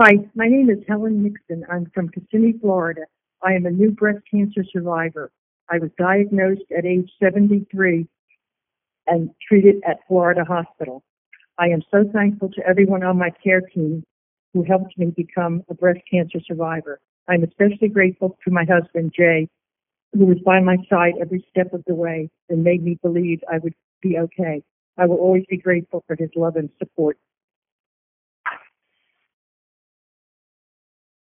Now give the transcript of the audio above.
Hi, my name is Helen Nixon. I'm from Kissimmee, Florida. I am a new breast cancer survivor. I was diagnosed at age 73 and treated at Florida Hospital. I am so thankful to everyone on my care team who helped me become a breast cancer survivor. I'm especially grateful to my husband, Jay, who was by my side every step of the way and made me believe I would be okay. I will always be grateful for his love and support.